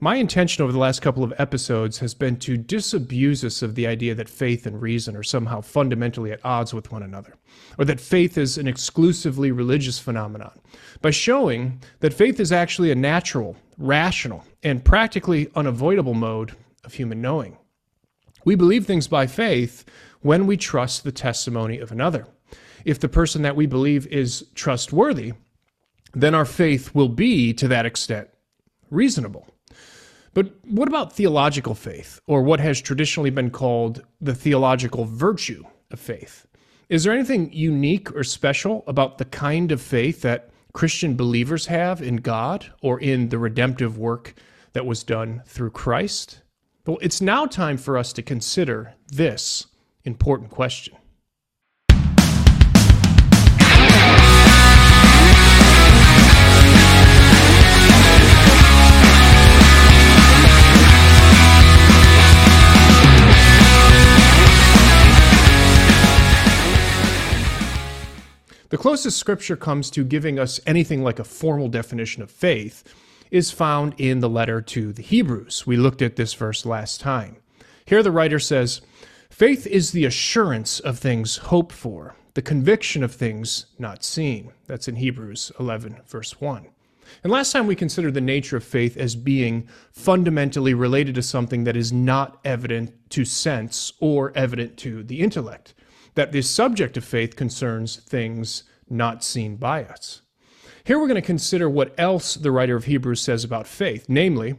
My intention over the last couple of episodes has been to disabuse us of the idea that faith and reason are somehow fundamentally at odds with one another, or that faith is an exclusively religious phenomenon, by showing that faith is actually a natural, rational, and practically unavoidable mode of human knowing. We believe things by faith when we trust the testimony of another. If the person that we believe is trustworthy, then our faith will be, to that extent, reasonable. But what about theological faith, or what has traditionally been called the theological virtue of faith? Is there anything unique or special about the kind of faith that Christian believers have in God or in the redemptive work that was done through Christ? Well, it's now time for us to consider this important question. The closest scripture comes to giving us anything like a formal definition of faith is found in the letter to the Hebrews. We looked at this verse last time. Here the writer says, Faith is the assurance of things hoped for, the conviction of things not seen. That's in Hebrews 11, verse 1. And last time we considered the nature of faith as being fundamentally related to something that is not evident to sense or evident to the intellect that the subject of faith concerns things not seen by us. Here we're going to consider what else the writer of Hebrews says about faith, namely,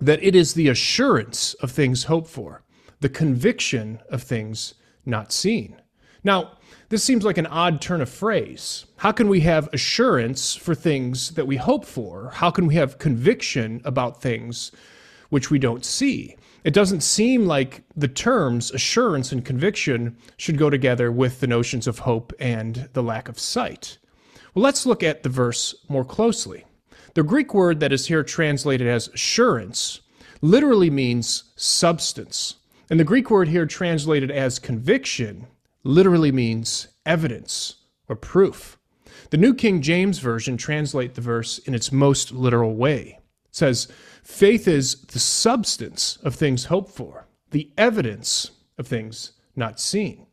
that it is the assurance of things hoped for, the conviction of things not seen. Now, this seems like an odd turn of phrase. How can we have assurance for things that we hope for? How can we have conviction about things which we don't see? It doesn't seem like the terms assurance and conviction should go together with the notions of hope and the lack of sight. Well, let's look at the verse more closely. The Greek word that is here translated as assurance literally means substance. And the Greek word here translated as conviction literally means evidence or proof. The New King James Version translate the verse in its most literal way. It says, Faith is the substance of things hoped for, the evidence of things not seen.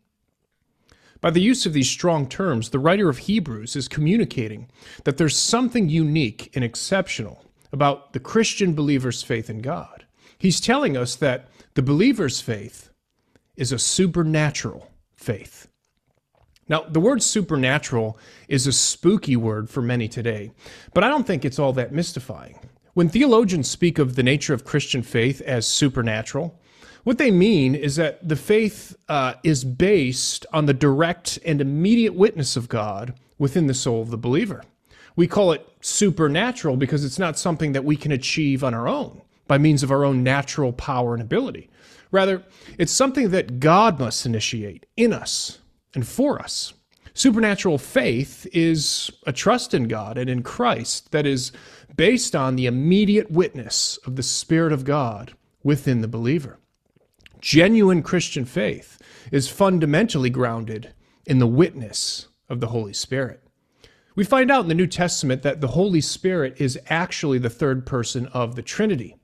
By the use of these strong terms, the writer of Hebrews is communicating that there's something unique and exceptional about the Christian believer's faith in God. He's telling us that the believer's faith is a supernatural faith. Now, the word supernatural is a spooky word for many today, but I don't think it's all that mystifying. When theologians speak of the nature of Christian faith as supernatural, what they mean is that the faith uh, is based on the direct and immediate witness of God within the soul of the believer. We call it supernatural because it's not something that we can achieve on our own by means of our own natural power and ability. Rather, it's something that God must initiate in us and for us. Supernatural faith is a trust in God and in Christ that is based on the immediate witness of the Spirit of God within the believer. Genuine Christian faith is fundamentally grounded in the witness of the Holy Spirit. We find out in the New Testament that the Holy Spirit is actually the third person of the Trinity.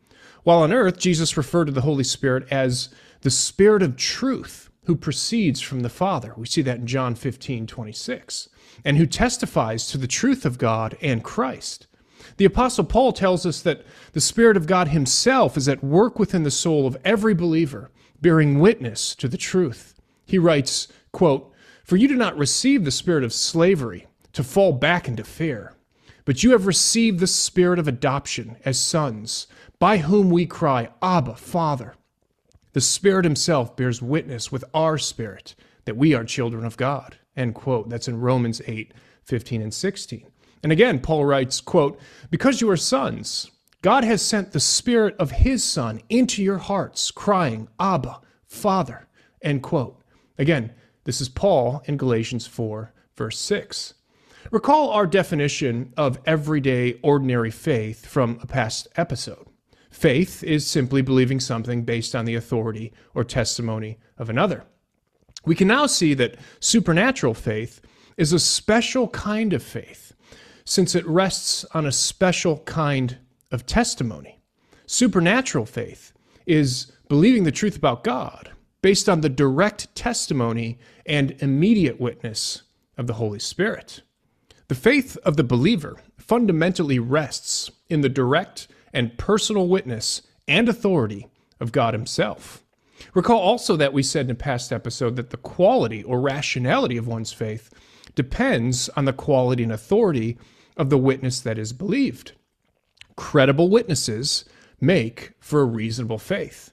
While on earth, Jesus referred to the Holy Spirit as the Spirit of truth who proceeds from the Father. We see that in John 15, 26, and who testifies to the truth of God and Christ. The Apostle Paul tells us that the Spirit of God Himself is at work within the soul of every believer, bearing witness to the truth. He writes, quote, For you do not receive the spirit of slavery to fall back into fear, but you have received the spirit of adoption as sons, by whom we cry, Abba, Father. The Spirit Himself bears witness with our spirit that we are children of God. End quote. That's in Romans 8, 15 and 16. And again, Paul writes, quote, Because you are sons, God has sent the Spirit of His Son into your hearts, crying, Abba, Father. End quote. Again, this is Paul in Galatians 4, verse 6. Recall our definition of everyday, ordinary faith from a past episode. Faith is simply believing something based on the authority or testimony of another. We can now see that supernatural faith is a special kind of faith since it rests on a special kind of testimony. Supernatural faith is believing the truth about God based on the direct testimony and immediate witness of the Holy Spirit. The faith of the believer fundamentally rests in the direct and personal witness and authority of God Himself. Recall also that we said in a past episode that the quality or rationality of one's faith depends on the quality and authority of the witness that is believed. Credible witnesses make for a reasonable faith.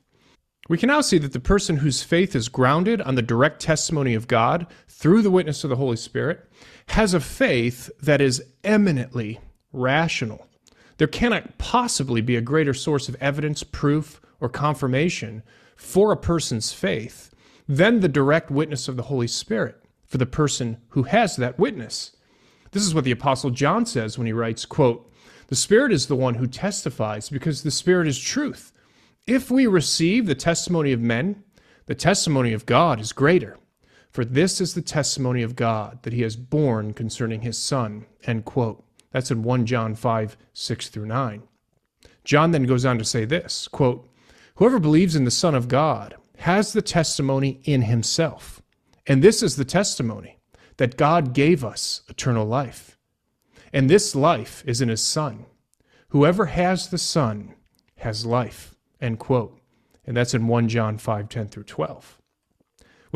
We can now see that the person whose faith is grounded on the direct testimony of God through the witness of the Holy Spirit has a faith that is eminently rational. There cannot possibly be a greater source of evidence, proof, or confirmation for a person's faith than the direct witness of the Holy Spirit for the person who has that witness. This is what the apostle John says when he writes, quote, "The Spirit is the one who testifies because the Spirit is truth. If we receive the testimony of men, the testimony of God is greater. For this is the testimony of God that he has borne concerning his Son." End quote. That's in 1 John 5, 6 through 9. John then goes on to say this quote, Whoever believes in the Son of God has the testimony in himself. And this is the testimony that God gave us eternal life. And this life is in his Son. Whoever has the Son has life. End quote. And that's in 1 John 5 10 through 12.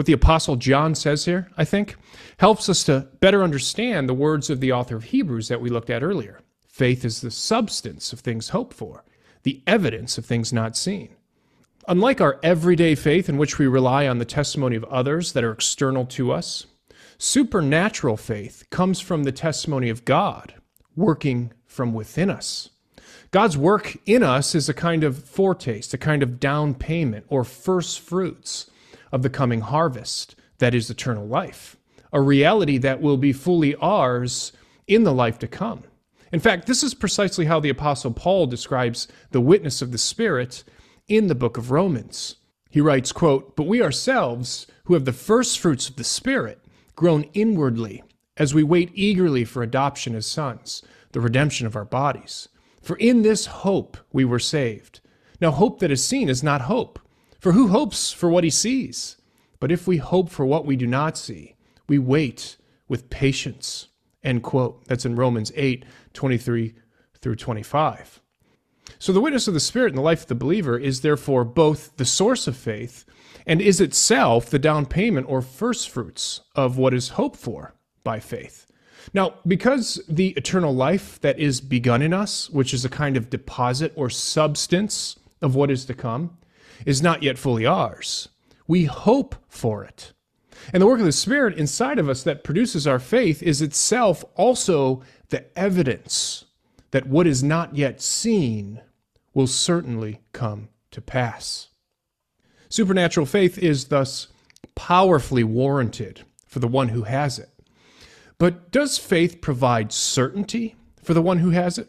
What the Apostle John says here, I think, helps us to better understand the words of the author of Hebrews that we looked at earlier. Faith is the substance of things hoped for, the evidence of things not seen. Unlike our everyday faith, in which we rely on the testimony of others that are external to us, supernatural faith comes from the testimony of God working from within us. God's work in us is a kind of foretaste, a kind of down payment or first fruits of the coming harvest that is eternal life, a reality that will be fully ours in the life to come. In fact, this is precisely how the Apostle Paul describes the witness of the Spirit in the book of Romans. He writes, quote, But we ourselves, who have the first fruits of the Spirit, groan inwardly as we wait eagerly for adoption as sons, the redemption of our bodies. For in this hope we were saved. Now, hope that is seen is not hope, for who hopes for what he sees? But if we hope for what we do not see, we wait with patience. End quote. That's in Romans 8, 23 through 25. So the witness of the Spirit in the life of the believer is therefore both the source of faith and is itself the down payment or first fruits of what is hoped for by faith. Now, because the eternal life that is begun in us, which is a kind of deposit or substance of what is to come, is not yet fully ours, we hope for it. And the work of the Spirit inside of us that produces our faith is itself also the evidence that what is not yet seen will certainly come to pass. Supernatural faith is thus powerfully warranted for the one who has it. But does faith provide certainty for the one who has it?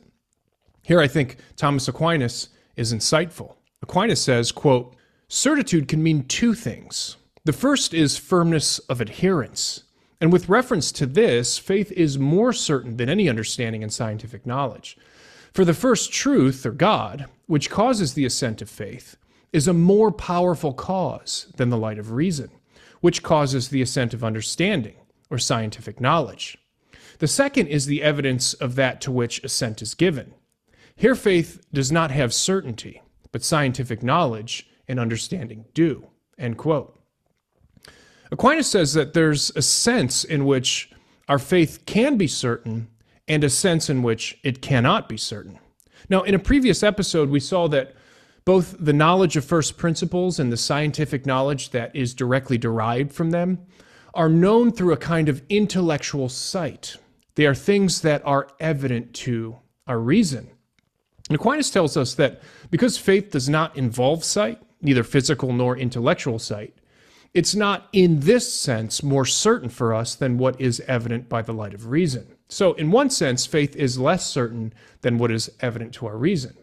Here I think Thomas Aquinas is insightful. Aquinas says, quote, Certitude can mean two things. The first is firmness of adherence. And with reference to this, faith is more certain than any understanding and scientific knowledge. For the first truth, or God, which causes the assent of faith, is a more powerful cause than the light of reason, which causes the assent of understanding, or scientific knowledge. The second is the evidence of that to which assent is given. Here, faith does not have certainty, but scientific knowledge and understanding do. End quote. Aquinas says that there's a sense in which our faith can be certain and a sense in which it cannot be certain. Now, in a previous episode, we saw that both the knowledge of first principles and the scientific knowledge that is directly derived from them are known through a kind of intellectual sight. They are things that are evident to our reason. And Aquinas tells us that because faith does not involve sight, neither physical nor intellectual sight, it's not in this sense more certain for us than what is evident by the light of reason. So, in one sense, faith is less certain than what is evident to our reason.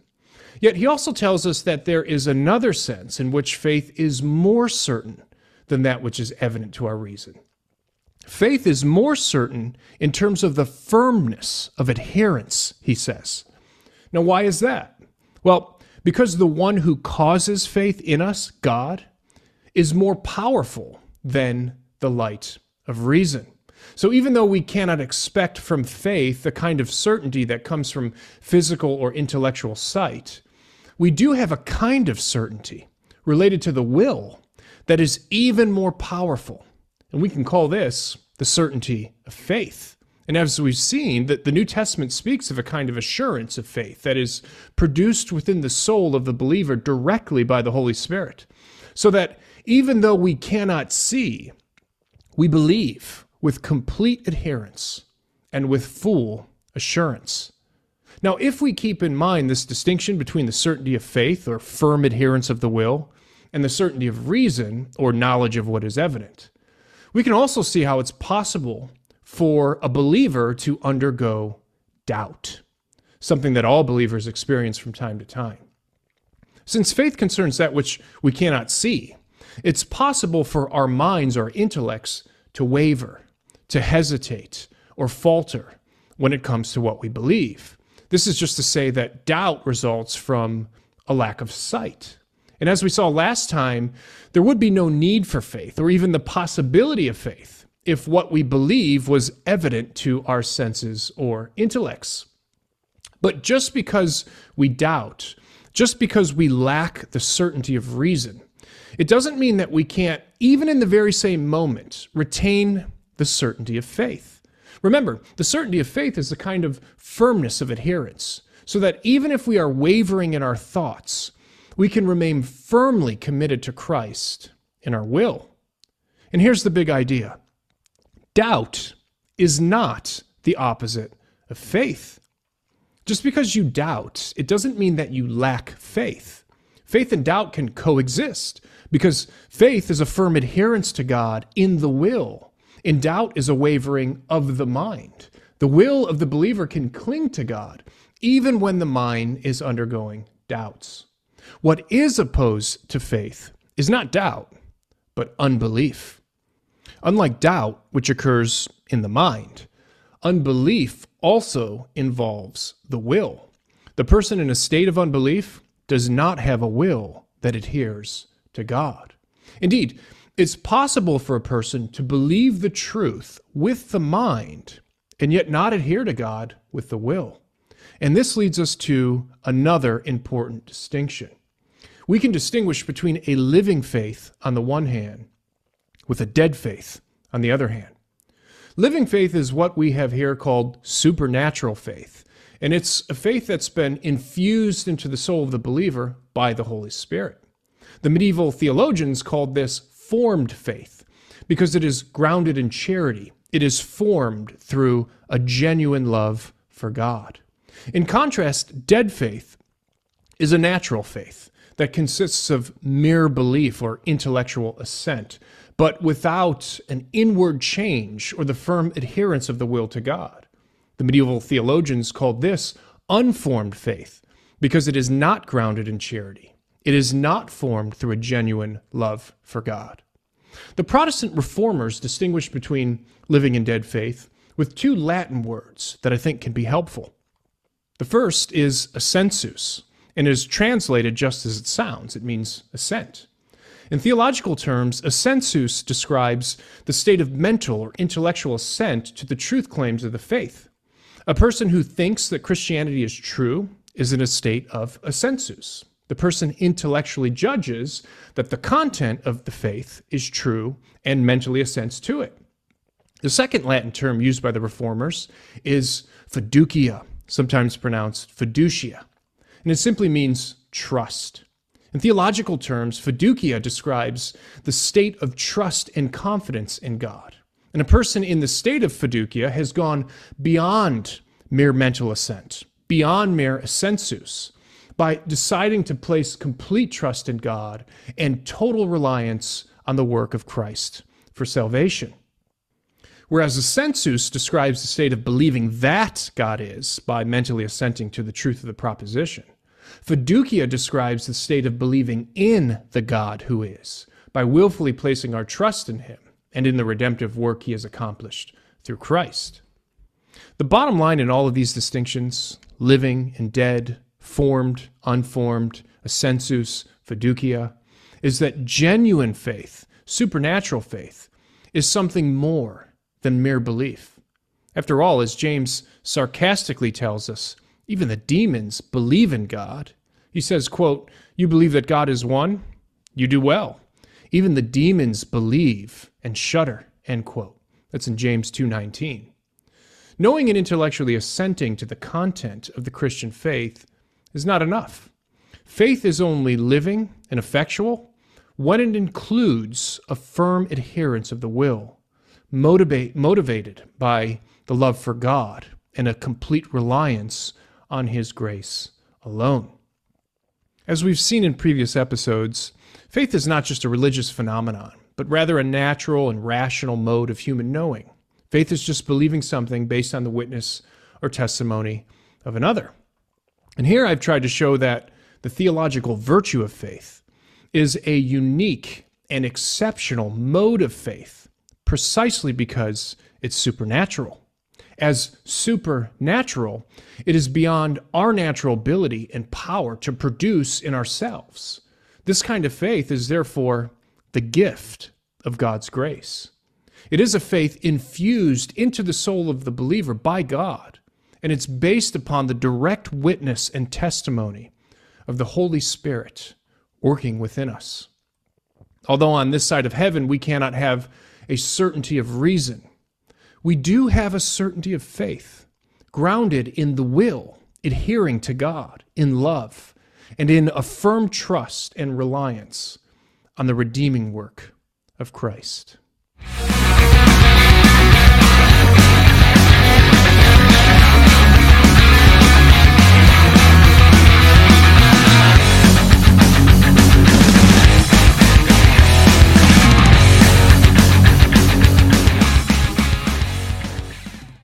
Yet he also tells us that there is another sense in which faith is more certain than that which is evident to our reason. Faith is more certain in terms of the firmness of adherence, he says. Now, why is that? Well, Because the one who causes faith in us, God, is more powerful than the light of reason. So even though we cannot expect from faith the kind of certainty that comes from physical or intellectual sight, we do have a kind of certainty related to the will that is even more powerful. And we can call this the certainty of faith. And as we've seen, that the New Testament speaks of a kind of assurance of faith that is produced within the soul of the believer directly by the Holy Spirit. So that even though we cannot see, we believe with complete adherence and with full assurance. Now, if we keep in mind this distinction between the certainty of faith or firm adherence of the will and the certainty of reason or knowledge of what is evident, we can also see how it's possible for a believer to undergo doubt, something that all believers experience from time to time. Since faith concerns that which we cannot see, it's possible for our minds or intellects to waver, to hesitate, or falter when it comes to what we believe. This is just to say that doubt results from a lack of sight. And as we saw last time, there would be no need for faith or even the possibility of faith if what we believe was evident to our senses or intellects. But just because we doubt, just because we lack the certainty of reason, it doesn't mean that we can't, even in the very same moment, retain the certainty of faith. Remember, the certainty of faith is the kind of firmness of adherence, so that even if we are wavering in our thoughts, we can remain firmly committed to Christ in our will. And here's the big idea doubt is not the opposite of faith. Just because you doubt, it doesn't mean that you lack faith. Faith and doubt can coexist because faith is a firm adherence to God in the will in doubt is a wavering of the mind. The will of the believer can cling to God even when the mind is undergoing doubts. What is opposed to faith is not doubt, but unbelief. Unlike doubt, which occurs in the mind, unbelief also involves the will. The person in a state of unbelief does not have a will that adheres to God. Indeed, it's possible for a person to believe the truth with the mind and yet not adhere to God with the will. And this leads us to another important distinction. We can distinguish between a living faith on the one hand with a dead faith on the other hand. Living faith is what we have here called supernatural faith, and it's a faith that's been infused into the soul of the believer by the Holy Spirit. The medieval theologians called this formed faith because it is grounded in charity. It is formed through a genuine love for God. In contrast, dead faith is a natural faith that consists of mere belief or intellectual assent, but without an inward change or the firm adherence of the will to God. The medieval theologians called this unformed faith because it is not grounded in charity. It is not formed through a genuine love for God. The Protestant reformers distinguished between living and dead faith with two Latin words that I think can be helpful. The first is assensus, and is translated just as it sounds. It means assent. In theological terms, assensus describes the state of mental or intellectual assent to the truth claims of the faith. A person who thinks that Christianity is true is in a state of assensus. The person intellectually judges that the content of the faith is true and mentally assents to it. The second Latin term used by the reformers is fiducia, sometimes pronounced fiducia, and it simply means trust. In theological terms, fiducia describes the state of trust and confidence in God. And a person in the state of fiducia has gone beyond mere mental assent, beyond mere assensus, by deciding to place complete trust in God and total reliance on the work of Christ for salvation. Whereas assensus describes the state of believing that God is by mentally assenting to the truth of the proposition. Fiducia describes the state of believing in the God who is by willfully placing our trust in him and in the redemptive work he has accomplished through Christ. The bottom line in all of these distinctions, living and dead, formed, unformed, assensus fiducia, is that genuine faith, supernatural faith, is something more than mere belief. After all, as James sarcastically tells us, even the demons believe in God. He says, quote, You believe that God is one? You do well. Even the demons believe and shudder, end quote. That's in James 2:19. Knowing and intellectually assenting to the content of the Christian faith is not enough. Faith is only living and effectual when it includes a firm adherence of the will, motivate, motivated by the love for God and a complete reliance on His grace alone. As we've seen in previous episodes, faith is not just a religious phenomenon, but rather a natural and rational mode of human knowing. Faith is just believing something based on the witness or testimony of another. And here I've tried to show that the theological virtue of faith is a unique and exceptional mode of faith precisely because it's supernatural. As supernatural, it is beyond our natural ability and power to produce in ourselves. This kind of faith is therefore the gift of God's grace. It is a faith infused into the soul of the believer by God, and it's based upon the direct witness and testimony of the Holy Spirit working within us. Although on this side of heaven we cannot have a certainty of reason, we do have a certainty of faith, grounded in the will, adhering to God, in love, and in a firm trust and reliance on the redeeming work of Christ.